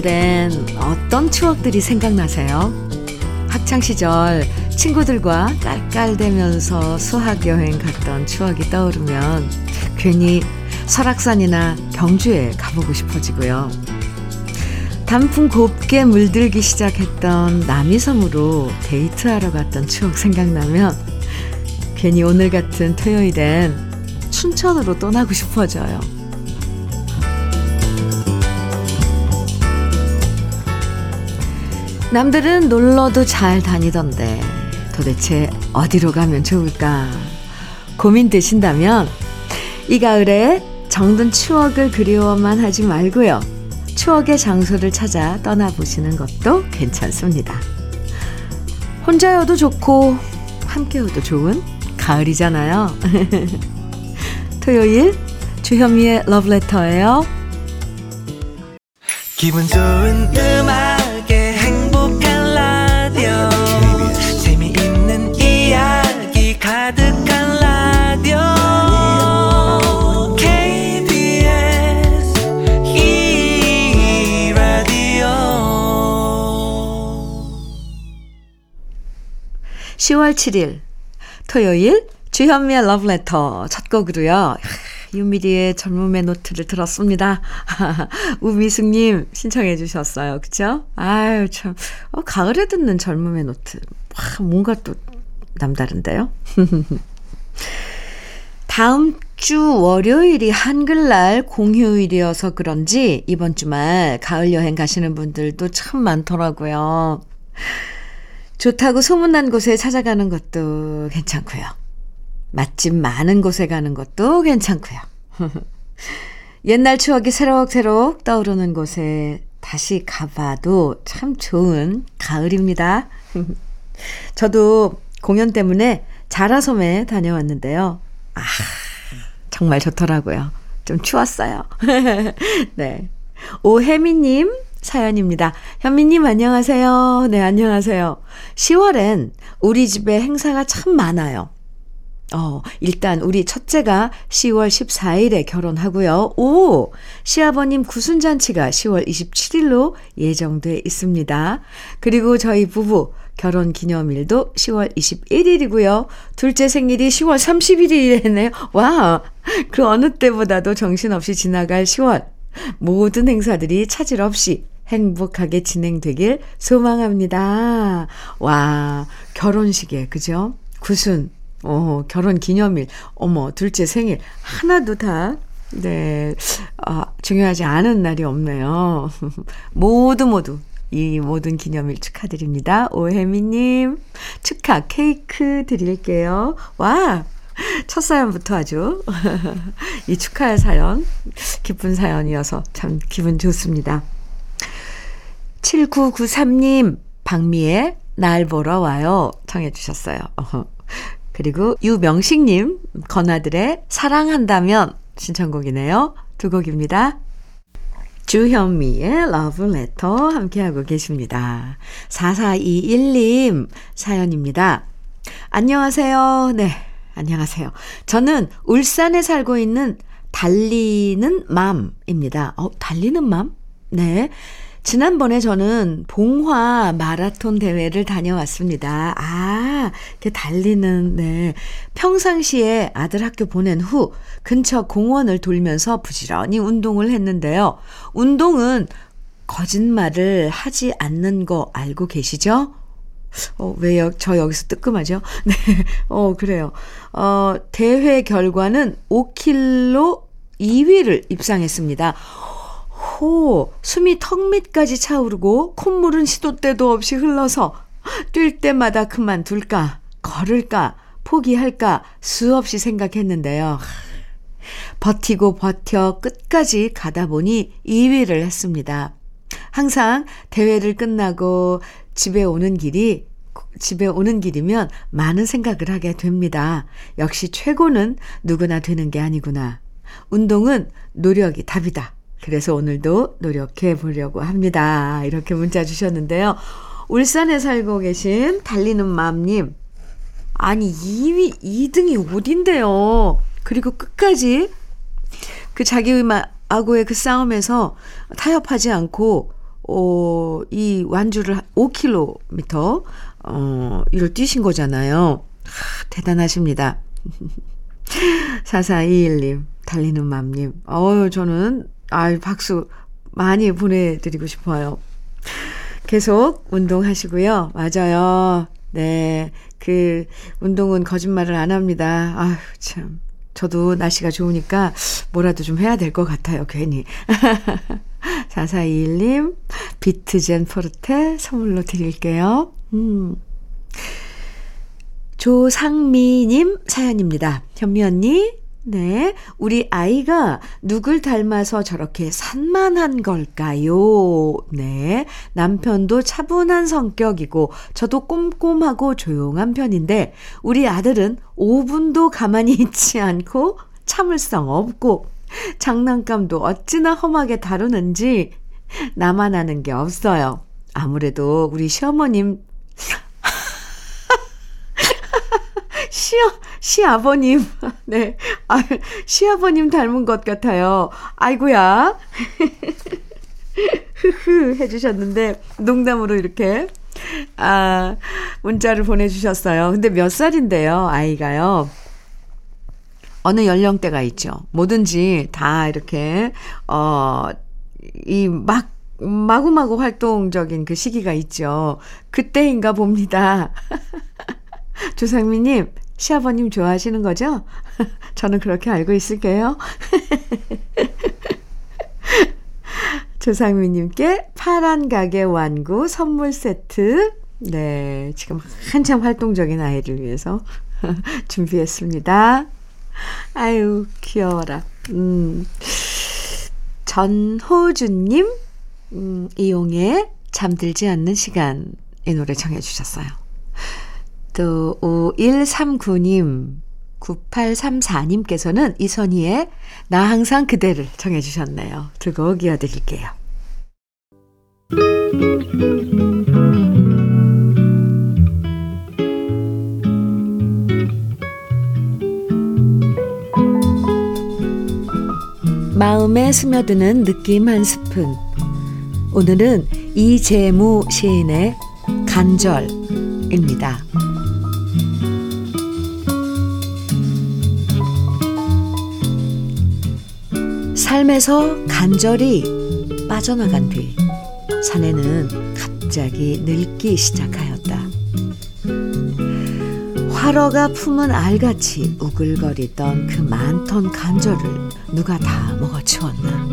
가을엔 어떤 추억들이 생각나세요? 학창시절 친구들과 깔깔대면서 수학여행 갔던 추억이 떠오르면 괜히 설악산이나 경주에 가보고 싶어지고요. 단풍 곱게 물들기 시작했던 남이섬으로 데이트하러 갔던 추억 생각나면 괜히 오늘 같은 토요일엔 춘천으로 떠나고 싶어져요. 남들은 놀러도 잘 다니던데 도대체 어디로 가면 좋을까 고민되신다면 이 가을에 정든 추억을 그리워만 하지 말고요. 추억의 장소를 찾아 떠나보시는 것도 괜찮습니다. 혼자여도 좋고 함께여도 좋은 가을이잖아요. 토요일 주현미의 러브레터예요. 기분 좋은 음악 10월 7일 토요일 주현미의 러브레터 첫 곡으로요. 유미리의 젊음의 노트를 들었습니다. 우미숙님 신청해 주셨어요. 그쵸? 아유, 참. 어, 가을에 듣는 젊음의 노트. 와, 뭔가 또 남다른데요? 다음 주 월요일이 한글날 공휴일이어서 그런지 이번 주말 가을 여행 가시는 분들도 참 많더라고요. 좋다고 소문난 곳에 찾아가는 것도 괜찮고요. 맛집 많은 곳에 가는 것도 괜찮고요. 옛날 추억이 새록새록 떠오르는 곳에 다시 가봐도 참 좋은 가을입니다. 저도 공연 때문에 자라섬에 다녀왔는데요. 아, 정말 좋더라고요. 좀 추웠어요. 네. 오혜미님 사연입니다. 현미님 안녕하세요. 네, 안녕하세요. 10월엔 우리 집에 행사가 참 많아요. 어, 일단 우리 첫째가 10월 14일에 결혼하고요. 오! 시아버님 구순잔치가 10월 27일로 예정돼 있습니다. 그리고 저희 부부 결혼 기념일도 10월 21일이고요. 둘째 생일이 10월 31일이네요. 와! 그 어느 때보다도 정신없이 지나갈 10월. 모든 행사들이 차질 없이 행복하게 진행되길 소망합니다. 와, 결혼식에, 그죠? 구순, 어, 결혼 기념일, 어머, 둘째 생일, 하나도 다, 네, 아, 중요하지 않은 날이 없네요. 모두 모두, 이 모든 기념일 축하드립니다. 오혜미님, 축하 케이크 드릴게요. 와! 첫 사연부터 아주, 이 축하의 사연, 기쁜 사연이어서 참 기분 좋습니다. 7993님, 박미의 날 보러 와요. 청해주셨어요. 그리고 유명식님, 건아들의 사랑한다면 신청곡이네요. 두 곡입니다. 주현미의 러브레터 함께하고 계십니다. 4421님 사연입니다. 안녕하세요. 네, 안녕하세요. 저는 울산에 살고 있는 달리는 맘입니다. 어, 달리는 맘? 네. 지난번에 저는 봉화 마라톤 대회를 다녀왔습니다. 아, 이렇게 달리는, 네. 평상시에 아들 학교 보낸 후 근처 공원을 돌면서 부지런히 운동을 했는데요. 운동은 거짓말을 하지 않는 거 알고 계시죠? 어, 왜 여, 저 여기서 뜨끔하죠? 네. 어, 그래요. 어, 대회 결과는 5킬로 2위를 입상했습니다. 호, 숨이 턱 밑까지 차오르고 콧물은 시도 때도 없이 흘러서 뛸 때마다 그만둘까, 걸을까, 포기할까 수없이 생각했는데요. 버티고 버텨 끝까지 가다 보니 2위를 했습니다. 항상 대회를 끝나고 집에 오는 길이 집에 오는 길이면 많은 생각을 하게 됩니다. 역시 최고는 누구나 되는 게 아니구나. 운동은 노력이 답이다. 그래서 오늘도 노력해 보려고 합니다. 이렇게 문자 주셨는데요. 울산에 살고 계신 달리는 맘님. 아니, 2위, 2등이 어딘데요? 그리고 끝까지 그 자기의 아고의 그 싸움에서 타협하지 않고 어, 이 완주를 5km, 어, 이를 뛰신 거잖아요. 하, 대단하십니다. 4421님, 달리는 맘님. 어유 저는, 아유, 박수 많이 보내드리고 싶어요. 계속 운동하시고요. 맞아요. 네. 그, 운동은 거짓말을 안 합니다. 아유, 참. 저도 날씨가 좋으니까 뭐라도 좀 해야 될 것 같아요, 괜히. 4421님, 비트젠 포르테 선물로 드릴게요. 음. 조상미님 사연입니다. 현미 언니, 네. 우리 아이가 누굴 닮아서 저렇게 산만한 걸까요? 네. 남편도 차분한 성격이고, 저도 꼼꼼하고 조용한 편인데, 우리 아들은 5분도 가만히 있지 않고, 참을성 없고, 장난감도 어찌나 험하게 다루는지, 나만 아는 게 없어요. 아무래도 우리 시어머님 시어, 시아버님. 네. 아, 시아버님 닮은 것 같아요. 아이고야. 흐흐 해주셨는데, 농담으로 이렇게, 아, 문자를 보내주셨어요. 근데 몇 살인데요, 아이가요? 어느 연령대가 있죠. 뭐든지 다 이렇게, 어, 이 막, 마구마구 활동적인 그 시기가 있죠. 그때인가 봅니다. 조상미님, 시아버님 좋아하시는 거죠? 저는 그렇게 알고 있을게요. 조상미님께 파란 가게 완구 선물 세트. 네, 지금 한참 활동적인 아이를 위해서 준비했습니다. 아유, 귀여워라. 음. 전호준님, 음, 이용의 잠들지 않는 시간, 이 노래 청해 주셨어요. 또 5139님, 9834님께서는 이선희의 나 항상 그대를 정해 주셨네요. 두 곡 이어 드릴게요. 마음에 스며드는 느낌 한 스푼. 오늘은 이재무 시인의 간절입니다. 삶에서 간절히 빠져나간 뒤 사내는 갑자기 늙기 시작하였다. 화러가 품은 알같이 우글거리던 그 많던 간절을 누가 다 먹어치웠나.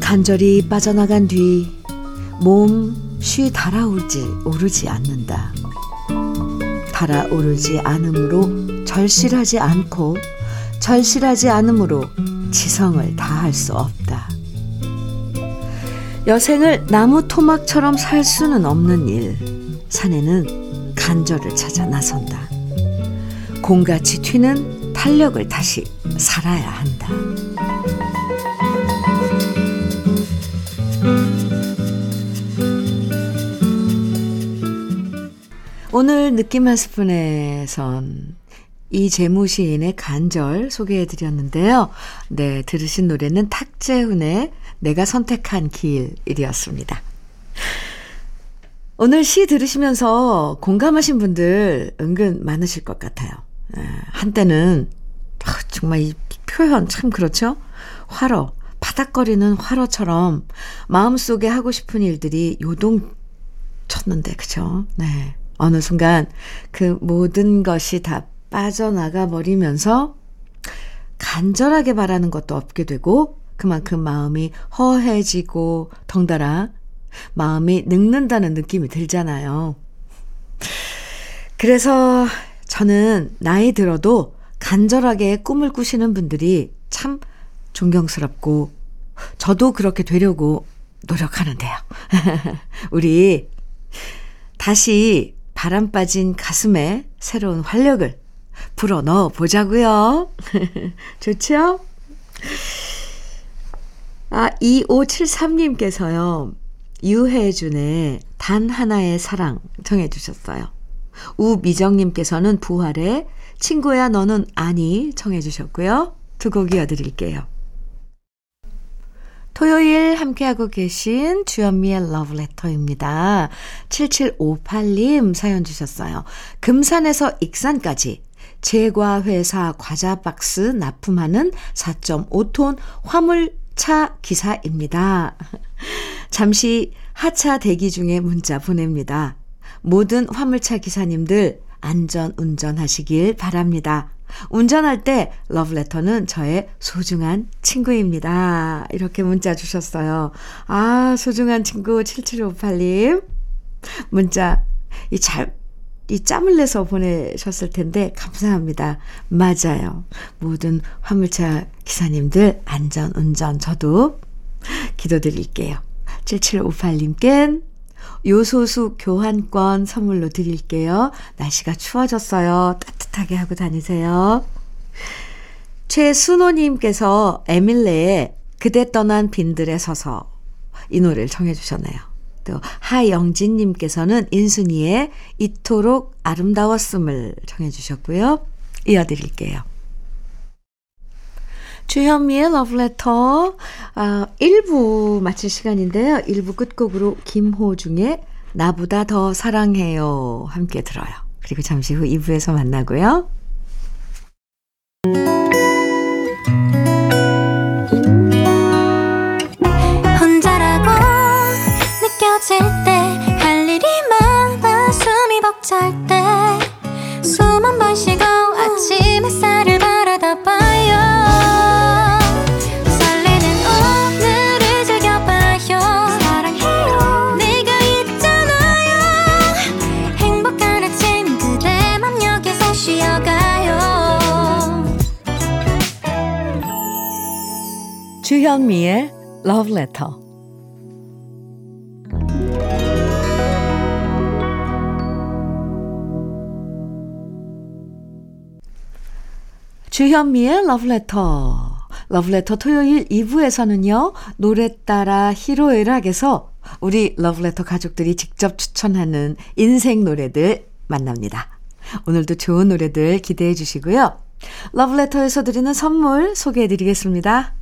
간절히 빠져나간 뒤 몸 쉬 달아오르지 오르지 않는다. 달아오르지 않으므로 절실하지 않고 절실하지 않으므로 지성을 다할 수 없다. 여생을 나무 토막처럼 살 수는 없는 일. 사내는 간절을 찾아 나선다. 공같이 튀는 탄력을 다시 살아야 한다. 오늘 느낌 한 스푼에선 이재무 시인의 간절 소개해 드렸는데요. 네, 들으신 노래는 탁재훈의 내가 선택한 길이었습니다. 오늘 시 들으시면서 공감하신 분들 은근 많으실 것 같아요. 네, 한때는 아, 정말 이 표현 참 그렇죠? 화로, 바닥거리는 화로처럼 마음속에 하고 싶은 일들이 요동 쳤는데, 그죠? 네. 어느 순간 그 모든 것이 다 빠져나가 버리면서 간절하게 바라는 것도 없게 되고 그만큼 마음이 허해지고 덩달아 마음이 늙는다는 느낌이 들잖아요. 그래서 저는 나이 들어도 간절하게 꿈을 꾸시는 분들이 참 존경스럽고 저도 그렇게 되려고 노력하는데요. 우리 다시 바람 빠진 가슴에 새로운 활력을 불어 넣어 보자고요. 좋죠? 아, 2573님께서요. 유혜준의 단 하나의 사랑 정해 주셨어요. 우미정님께서는 부활의 친구야 너는 아니 정해 주셨고요. 두 곡 이어드릴게요. 토요일 함께하고 계신 주현미의 러브레터입니다. 7758님 사연 주셨어요. 금산에서 익산까지 제과회사 과자 박스 납품하는 4.5톤 화물차 기사입니다. 잠시 하차 대기 중에 문자 보냅니다. 모든 화물차 기사님들 안전 운전하시길 바랍니다. 운전할 때 러브레터는 저의 소중한 친구입니다. 이렇게 문자 주셨어요. 아, 소중한 친구 7758님. 문자, 이 잘, 이 짬을 내서 보내셨을 텐데, 감사합니다. 맞아요. 모든 화물차 기사님들 안전 운전 저도 기도드릴게요. 7758님께 요소수 교환권 선물로 드릴게요. 날씨가 추워졌어요. 따뜻하게 하고 다니세요. 최순호님께서 에밀레의 그대 떠난 빈들에 서서 이 노래를 청해 주셨네요. 또 하영진님께서는 인순이의 이토록 아름다웠음을 청해 주셨고요. 이어드릴게요. 주현미의 러브레터 아, 1부 마칠 시간인데요. 1부 끝곡으로 김호중의 나보다 더 사랑해요 함께 들어요. 그리고 잠시 후 2부에서 만나고요. 쉬어가요. 주현미의 러브레터 주현미의 러브레터 러브레터 토요일 2부에서는요 노래 따라 히로애락에서 우리 러브레터 가족들이 직접 추천하는 인생 노래들 만납니다. 오늘도 좋은 노래들 기대해 주시고요. 러브레터에서 드리는 선물 소개해 드리겠습니다.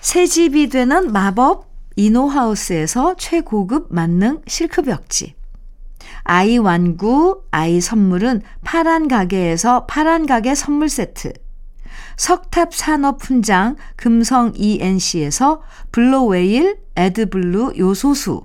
새 집이 되는 마법 이노하우스에서 최고급 만능 실크벽지. 아이 완구, 아이 선물은 파란 가게에서 파란 가게 선물 세트. 석탑 산업 훈장 금성 ENC에서 블로웨일 에드블루 요소수.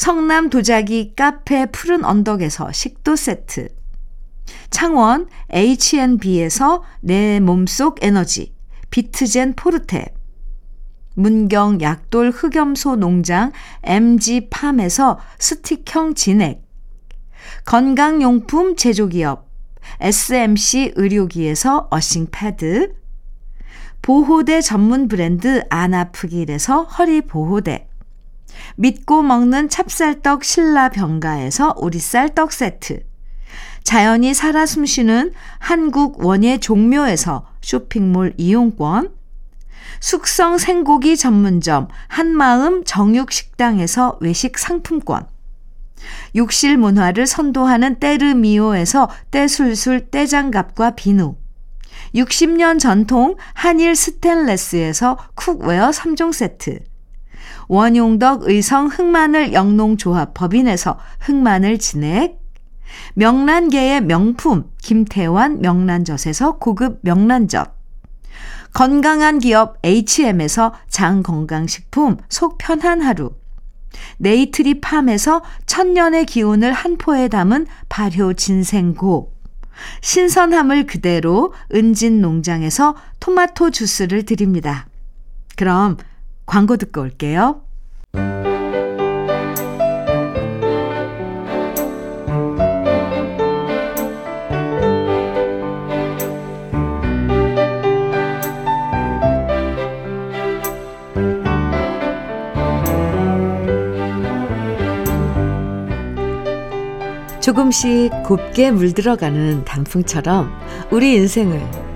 성남 도자기 카페 푸른 언덕에서 식도 세트. 창원 H&B에서 내 몸속 에너지 비트젠 포르테. 문경 약돌 흑염소 농장 MG팜에서 스틱형 진액, 건강용품 제조기업 SMC 의료기에서 어싱 패드, 보호대 전문 브랜드 안아프길에서 허리 보호대, 믿고 먹는 찹쌀떡 신라 병가에서 우리쌀 떡 세트, 자연이 살아 숨쉬는 한국 원예 종묘에서 쇼핑몰 이용권, 숙성 생고기 전문점 한마음 정육식당에서 외식 상품권. 욕실 문화를 선도하는 때르미오에서 때술술 때장갑과 비누. 60년 전통 한일 스텐레스에서 cookware 3종 세트. 원용덕 의성 흑마늘 영농조합 법인에서 흑마늘 진액. 명란계의 명품 김태환 명란젓에서 고급 명란젓. 건강한 기업 H&M에서 장건강식품 속 편한 하루. 네이트리 팜에서 천년의 기운을 한 포에 담은 발효 진생고. 신선함을 그대로 은진 농장에서 토마토 주스를 드립니다. 그럼 광고 듣고 올게요. 조금씩 곱게 물들어가는 단풍처럼 우리 인생을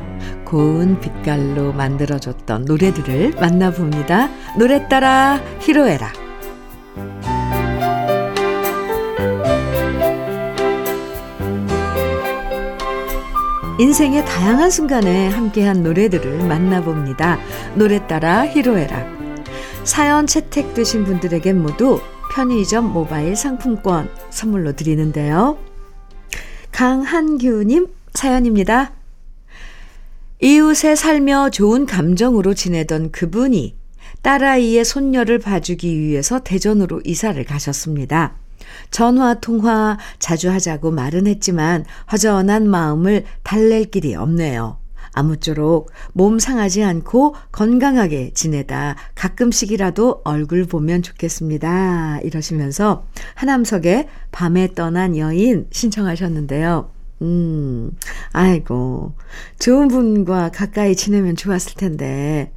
고운 빛깔로 만들어줬던 노래들을 만나봅니다. 노래 따라 히로에라. 인생의 다양한 순간에 함께한 노래들을 만나봅니다. 노래 따라 히로에라. 사연 채택되신 분들에겐 모두 편의점 모바일 상품권 선물로 드리는데요. 강한규님 사연입니다. 이웃에 살며 좋은 감정으로 지내던 그분이 딸아이의 손녀를 봐주기 위해서 대전으로 이사를 가셨습니다. 전화 통화 자주 하자고 말은 했지만 허전한 마음을 달랠 길이 없네요. 아무쪼록 몸 상하지 않고 건강하게 지내다 가끔씩이라도 얼굴 보면 좋겠습니다. 이러시면서 하남석의 밤에 떠난 여인 신청하셨는데요. 음, 아이고, 좋은 분과 가까이 지내면 좋았을 텐데.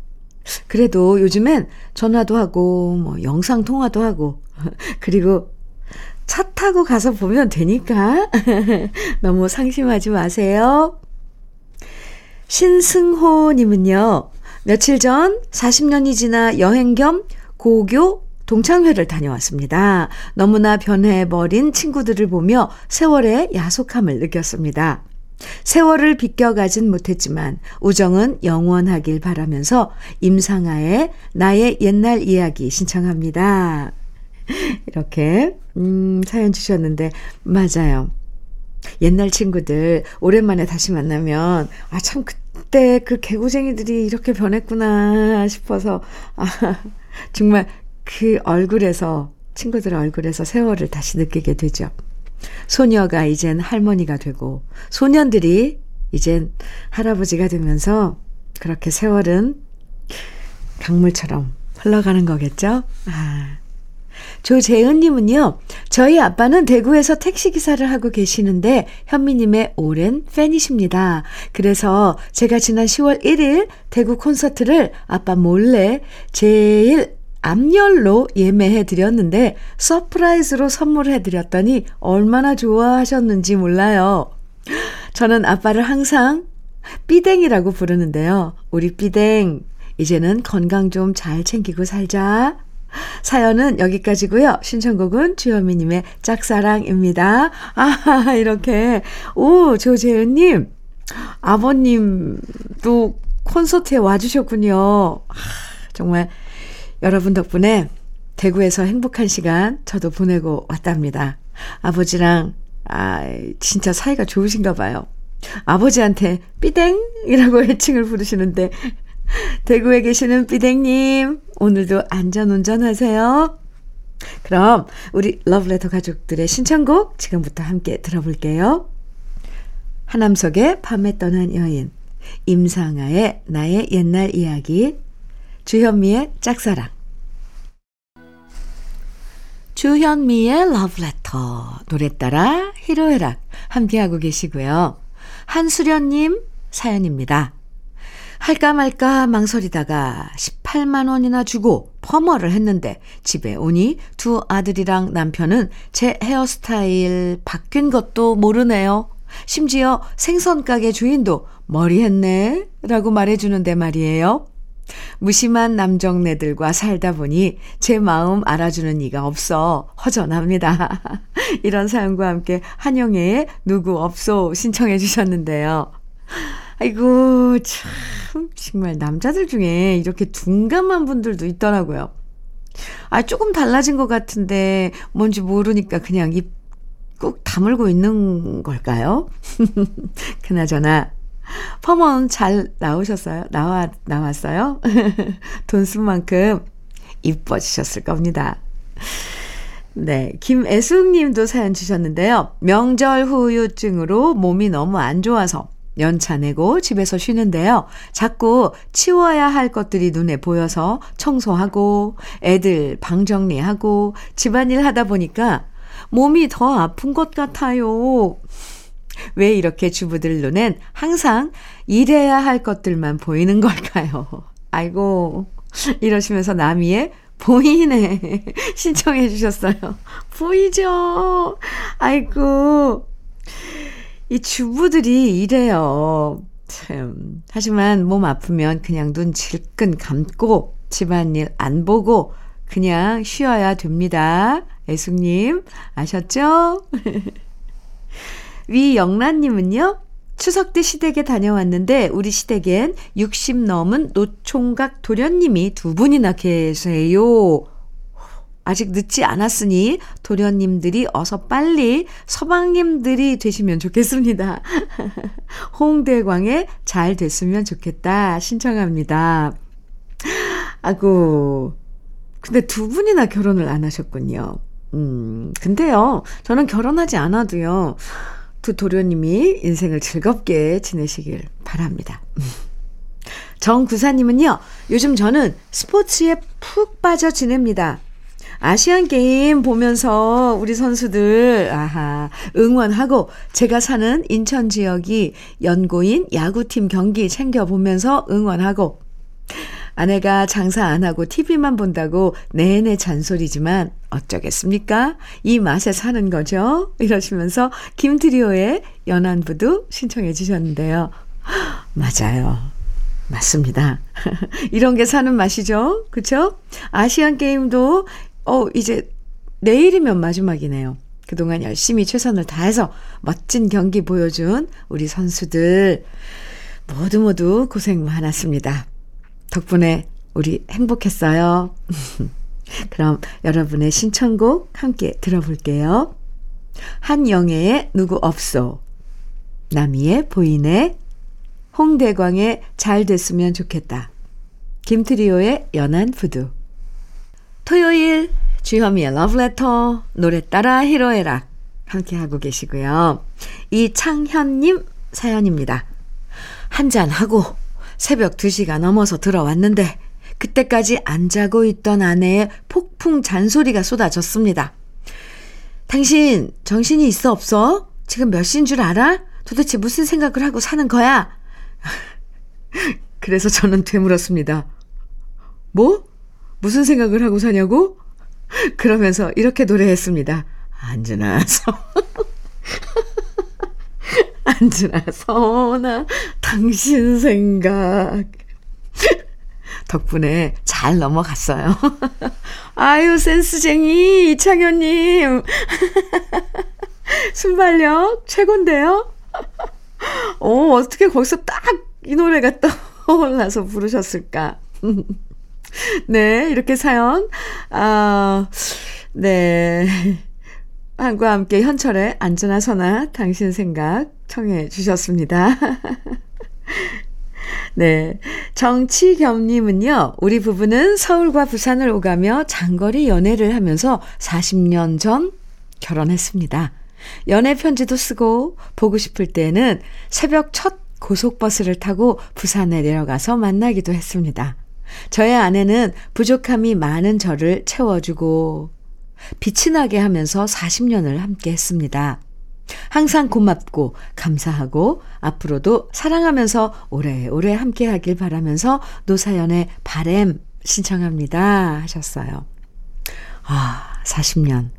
그래도 요즘엔 전화도 하고, 뭐, 영상통화도 하고, 그리고 차 타고 가서 보면 되니까 너무 상심하지 마세요. 신승호님은요, 며칠 전 40년이 지나 여행 겸 고교 동창회를 다녀왔습니다. 너무나 변해버린 친구들을 보며 세월의 야속함을 느꼈습니다. 세월을 비껴가진 못했지만 우정은 영원하길 바라면서 임상아의 나의 옛날 이야기 신청합니다. 이렇게, 음, 사연 주셨는데, 맞아요. 옛날 친구들 오랜만에 다시 만나면, 아, 참, 그때 그 개구쟁이들이 이렇게 변했구나 싶어서, 아, 정말 그 얼굴에서, 친구들 얼굴에서 세월을 다시 느끼게 되죠. 소녀가 이젠 할머니가 되고, 소년들이 이젠 할아버지가 되면서, 그렇게 세월은 강물처럼 흘러가는 거겠죠? 아. 조재은님은요, 저희 아빠는 대구에서 택시기사를 하고 계시는데, 현미님의 오랜 팬이십니다. 그래서 제가 지난 10월 1일 대구 콘서트를 아빠 몰래 제일 앞열로 예매해 드렸는데, 서프라이즈로 선물해 드렸더니 얼마나 좋아하셨는지 몰라요. 저는 아빠를 항상 삐댕이라고 부르는데요. 우리 삐댕, 이제는 건강 좀 잘 챙기고 살자. 사연은 여기까지고요. 신청곡은 주현미님의 짝사랑입니다. 아, 이렇게. 오, 조재은님. 아버님도 콘서트에 와주셨군요. 아, 정말 여러분 덕분에 대구에서 행복한 시간 저도 보내고 왔답니다. 아버지랑, 아, 진짜 사이가 좋으신가 봐요. 아버지한테 삐댕이라고 애칭을 부르시는데 대구에 계시는 삐댕님, 오늘도 안전운전 하세요. 그럼 우리 러브레터 가족들의 신청곡 지금부터 함께 들어볼게요. 하남석의 밤에 떠난 여인, 임상아의 나의 옛날 이야기, 주현미의 짝사랑. 주현미의 러브레터, 노래 따라 히로에락 함께하고 계시고요. 한수련님 사연입니다. 할까 말까 망설이다가 18만 원이나 주고 퍼머를 했는데 집에 오니 두 아들이랑 남편은 제 헤어스타일 바뀐 것도 모르네요. 심지어 생선 가게 주인도 머리 했네 라고 말해주는데 말이에요. 무심한 남정네들과 살다 보니 제 마음 알아주는 이가 없어 허전합니다. 이런 사연과 함께 한영애의 누구 없소 신청해 주셨는데요. 아이고, 참, 정말 남자들 중에 이렇게 둔감한 분들도 있더라고요. 아, 조금 달라진 것 같은데 뭔지 모르니까 그냥 입 꾹 다물고 있는 걸까요? 그나저나, 펌은 잘 나오셨어요? 나와, 나왔어요? 돈 쓴 만큼 이뻐지셨을 겁니다. 네. 김애숙 님도 사연 주셨는데요. 명절 후유증으로 몸이 너무 안 좋아서 연차 내고 집에서 쉬는데요. 자꾸 치워야 할 것들이 눈에 보여서 청소하고 애들 방 정리하고 집안일 하다 보니까 몸이 더 아픈 것 같아요. 왜 이렇게 주부들 눈엔 항상 일해야 할 것들만 보이는 걸까요? 아이고, 이러시면서 남이의 보이네. 신청해 주셨어요. 보이죠? 아이고. 이 주부들이 이래요. 참. 하지만 몸 아프면 그냥 눈 질끈 감고 집안일 안 보고 그냥 쉬어야 됩니다. 애숙님, 아셨죠? 위영란님은요, 추석 때 시댁에 다녀왔는데 우리 시댁엔 60 넘은 노총각 도련님이 두 분이나 계세요. 아직 늦지 않았으니 도련님들이 어서 빨리 서방님들이 되시면 좋겠습니다. 홍대광에 잘 됐으면 좋겠다 신청합니다. 아고 근데 두 분이나 결혼을 안 하셨군요. 음, 근데요, 저는 결혼하지 않아도요, 두 도련님이 인생을 즐겁게 지내시길 바랍니다. 정구사님은요, 요즘 저는 스포츠에 푹 빠져 지냅니다. 아시안 게임 보면서 우리 선수들, 아하, 응원하고 제가 사는 인천 지역이 연고인 야구팀 경기 챙겨보면서 응원하고 아내가 장사 안 하고 TV만 본다고 내내 잔소리지만 어쩌겠습니까? 이 맛에 사는 거죠? 이러시면서 김트리오의 연안부도 신청해 주셨는데요. 맞아요. 맞습니다. 이런 게 사는 맛이죠. 그쵸? 아시안 게임도, 어, 이제 내일이면 마지막이네요. 그동안 열심히 최선을 다해서 멋진 경기 보여준 우리 선수들 모두 모두 고생 많았습니다. 덕분에 우리 행복했어요. 그럼 여러분의 신청곡 함께 들어볼게요. 한영애의 누구 없소. 남이의 보이네. 홍대광의 잘 됐으면 좋겠다. 김트리오의 연한 부두. 토요일 주현미의 러브레터 노래 따라 히로에락 함께하고 계시고요. 이창현님 사연입니다. 한잔하고 새벽 2시가 넘어서 들어왔는데 그때까지 안 자고 있던 아내의 폭풍 잔소리가 쏟아졌습니다. 당신 정신이 있어 없어? 지금 몇 시인 줄 알아? 도대체 무슨 생각을 하고 사는 거야? 그래서 저는 되물었습니다. 뭐? 무슨 생각을 하고 사냐고? 그러면서 이렇게 노래했습니다. 안지나 서나 당신 생각. 덕분에 잘 넘어갔어요. 아유, 센스쟁이, 이창현님. 순발력 최곤데요? 어, 어떻게 거기서 딱 이 노래가 떠올라서 부르셨을까? 네, 이렇게 사연, 아, 네. 한과 함께 현철의 안전나 서나 당신 생각 청해 주셨습니다. 네. 정치겸님은요, 우리 부부는 서울과 부산을 오가며 장거리 연애를 하면서 40년 전 결혼했습니다. 연애 편지도 쓰고 보고 싶을 때는 새벽 첫 고속버스를 타고 부산에 내려가서 만나기도 했습니다. 저의 아내는 부족함이 많은 저를 채워주고 빛이 나게 하면서 40년을 함께 했습니다. 항상 고맙고 감사하고 앞으로도 사랑하면서 오래오래 함께 하길 바라면서 노사연의 바램 신청합니다 하셨어요. 아, 40년.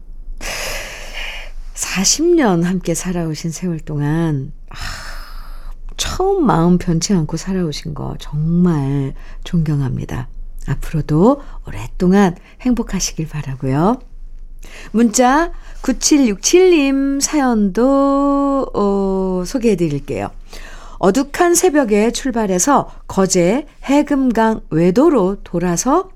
40년 함께 살아오신 세월 동안 아, 처음 마음 변치 않고 살아오신 거 정말 존경합니다. 앞으로도 오랫동안 행복하시길 바라고요. 문자 9767님 사연도 어, 소개해 드릴게요. 어둑한 새벽에 출발해서 거제 해금강 외도로 돌아서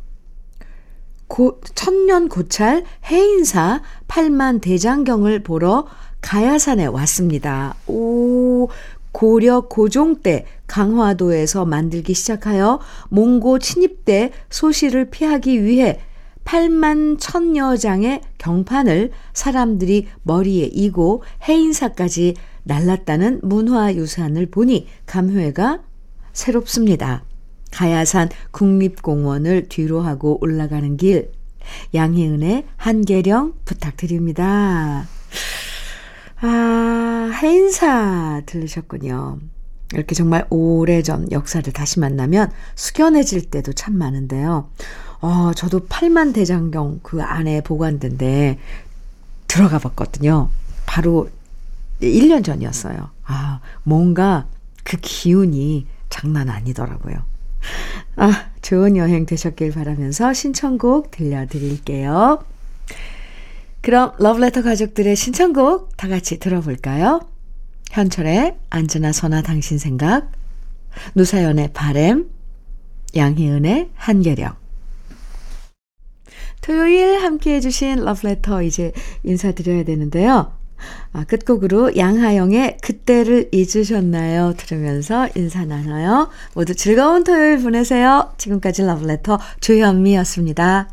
고, 천년 고찰 해인사 8만 대장경을 보러 가야산에 왔습니다. 오, 고려 고종 때 강화도에서 만들기 시작하여 몽고 침입 때 소시를 피하기 위해 8만 천여 장의 경판을 사람들이 머리에 이고 해인사까지 날랐다는 문화유산을 보니 감회가 새롭습니다. 가야산 국립공원을 뒤로 하고 올라가는 길, 양희은의 한계령 부탁드립니다. 아, 해인사 들으셨군요. 이렇게 정말 오래전 역사를 다시 만나면 숙연해질 때도 참 많은데요. 어, 저도 팔만 대장경 그 안에 보관된데 들어가 봤거든요. 바로 1년 전이었어요. 아, 뭔가 그 기운이 장난 아니더라고요. 아, 좋은 여행 되셨길 바라면서 신청곡 들려드릴게요. 그럼 러브레터 가족들의 신청곡 다 같이 들어볼까요? 현철의 안전나 선아 당신 생각, 노사연의 바램, 양희은의 한계령. 토요일 함께 해주신 러브레터 이제 인사드려야 되는데요. 아, 끝곡으로 양하영의 그때를 잊으셨나요? 들으면서 인사 나눠요. 모두 즐거운 토요일 보내세요. 지금까지 러브레터 조현미였습니다.